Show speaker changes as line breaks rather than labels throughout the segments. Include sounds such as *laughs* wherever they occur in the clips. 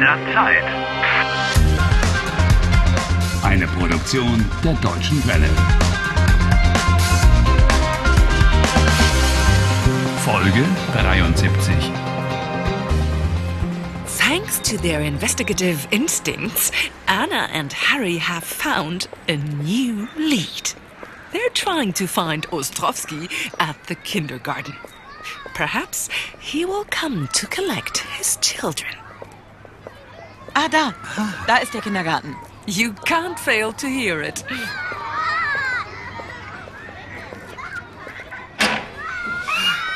der Zeit.
Eine Produktion der Deutschen Welle. Folge 73.
Thanks to their investigative instincts, Anna and Harry have found a new lead. They're trying to find Ostrovsky at the kindergarten. Perhaps he will come to collect his children.
Ah, da. Da ist der Kindergarten.
You can't fail to hear it.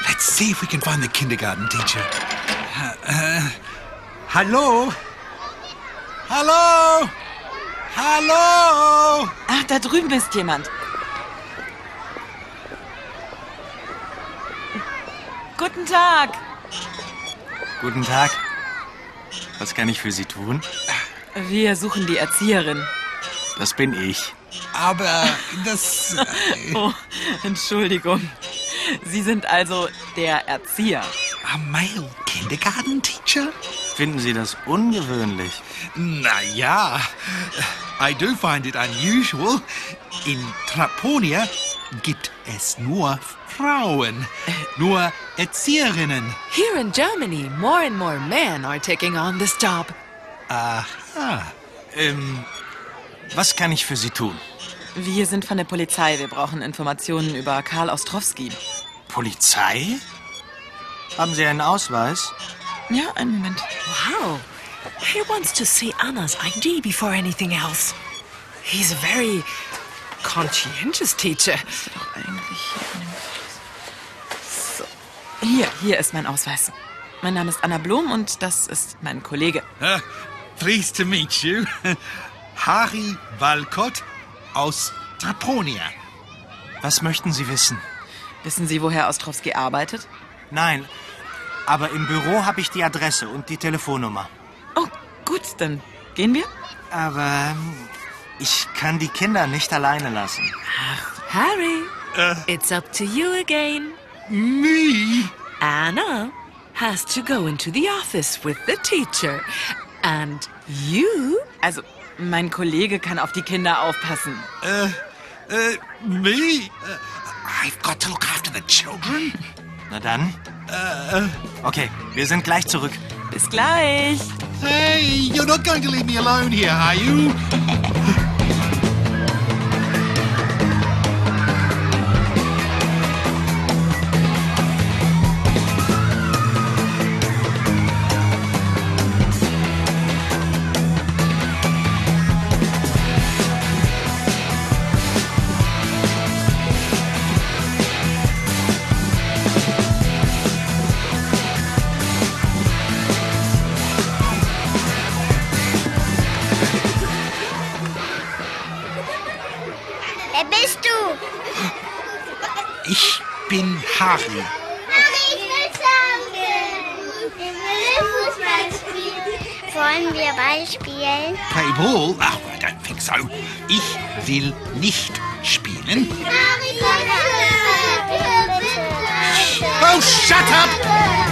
Let's see if we can find the kindergarten teacher. Uh, uh, hallo? Hallo? Hallo?
Ach, da drüben ist jemand. Guten Tag.
Guten Tag. Was kann ich für Sie tun?
Wir suchen die Erzieherin.
Das bin ich.
Aber das. Äh, *laughs*
Oh, Entschuldigung. Sie sind also der Erzieher.
a male kindergarten teacher?
Finden Sie das ungewöhnlich?
Na ja, I do find it unusual. In Traponia gibt es nur Frauen, nur Erzieherinnen.
Here in Germany, more and more men are taking on this job.
Aha.
Ähm, was kann ich für Sie tun?
Wir sind von der Polizei. Wir brauchen Informationen über Karl Ostrowski.
Polizei? Haben Sie einen Ausweis?
Ja, einen Moment.
Wow. He wants to see Anna's ID before anything else. He's a very conscientious teacher.
Doch eigentlich hier in dem so. Hier, hier ist mein Ausweis. Mein Name ist Anna Blum und das ist mein Kollege.
Uh, pleased to meet you. Harry Walcott aus Traponia.
Was möchten Sie wissen?
Wissen Sie, woher Ostrowski arbeitet?
Nein, aber im Büro habe ich die Adresse und die Telefonnummer.
Oh, gut, dann gehen wir.
Aber ähm, ich kann die Kinder nicht alleine lassen.
Harry, it's up to you again.
Me?
Anna has to go into the office with the teacher. And you
Also, mein Kollege kann auf die Kinder aufpassen.
Uh, uh, me? Uh, I've got to look after the children. *laughs*
Na dann. Okay, wir sind gleich zurück.
Bis gleich.
Hey, you're not going to leave me alone here, are you? Bin Harry.
Ich will sagen. Ich will Fußball spielen. Wollen wir Ball spielen?
Play ball? I don't think so. Ich will nicht spielen.
Harry, bitte, bitte.
Oh, shut up!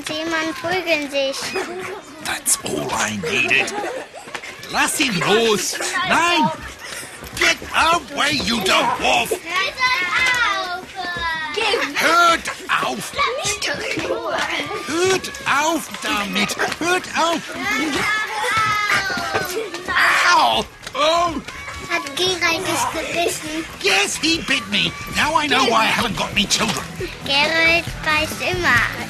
Und Simon prügeln sich.
That's all I needed. Lass ihn los! Nein! Get away, you!
Hört auf!
Hört auf! Hört auf damit! Hört auf! Ow! Oh!
Hat Gerald dich gebissen?
Yes, he bit me. Now I know why I haven't got any children.
Gerald beißt immer.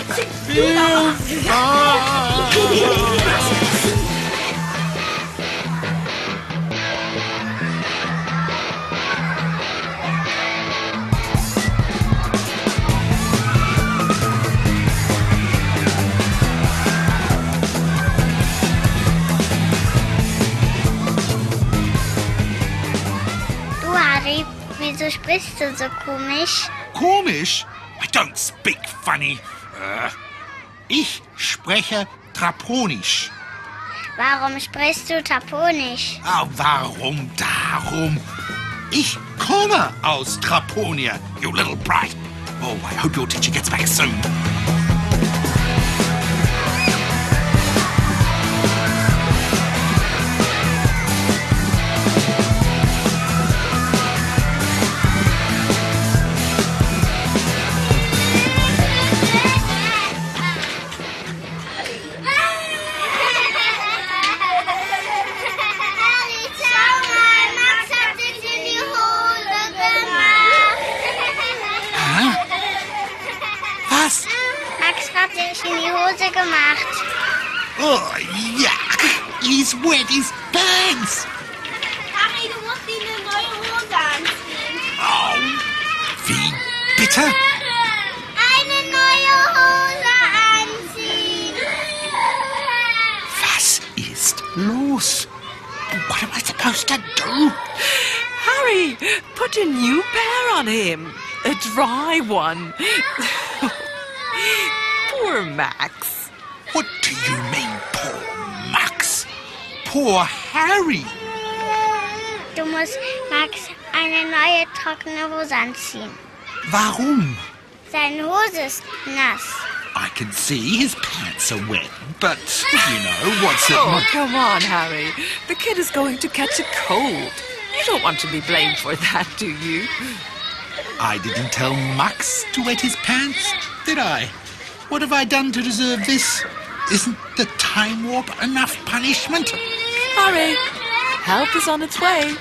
Wieso sprichst du so komisch?
Komisch? I don't speak funny. Äh, ich spreche Traponisch.
Warum sprichst du Taponisch?
Ah, warum darum? Ich komme aus Traponia, you little brat. Oh, I hope your teacher gets back soon.
In Hose gemacht.
Oh, yuck. He's wet his pants.
Harry, du musst ihm eine neue Hose anziehen.
Oh, wie bitte?
Eine neue Hose anziehen.
Was ist los? What am I supposed to do?
Harry, put a new pair on him. A dry one. *laughs*
Poor Max. Poor Harry.
Du musst Max eine neue trockene Hose anziehen.
Warum?
Seine Hose ist nass.
I can see his pants are wet, but, you know, what's it...
Oh, come on, Harry. The kid is going to catch a cold. You don't want to be blamed for that, do you?
I didn't tell Max to wet his pants, did I? What have I done to deserve this? Isn't the time warp enough punishment?
Harry, help is on its way.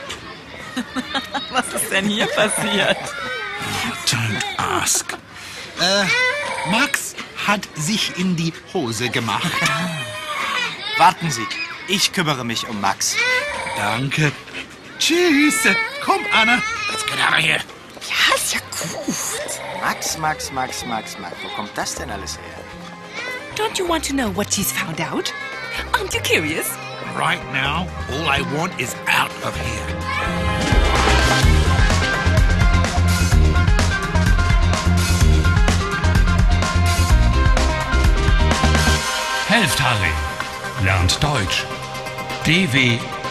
*laughs*
Was ist denn hier passiert?
Don't ask. Äh, Max hat sich in die Hose gemacht.
Warten Sie, ich kümmere mich um Max.
Danke. Tschüss. Komm, Anna. Let's get out of here.
Ja, ist ja gut.
Max, Max, Max, Max, Max. Wo kommt das denn alles her?
Don't you want to know what she's found out? Aren't you curious?
Right now, all I want is out of here.
Helft Harry. Lernt Deutsch. dw.com/harry.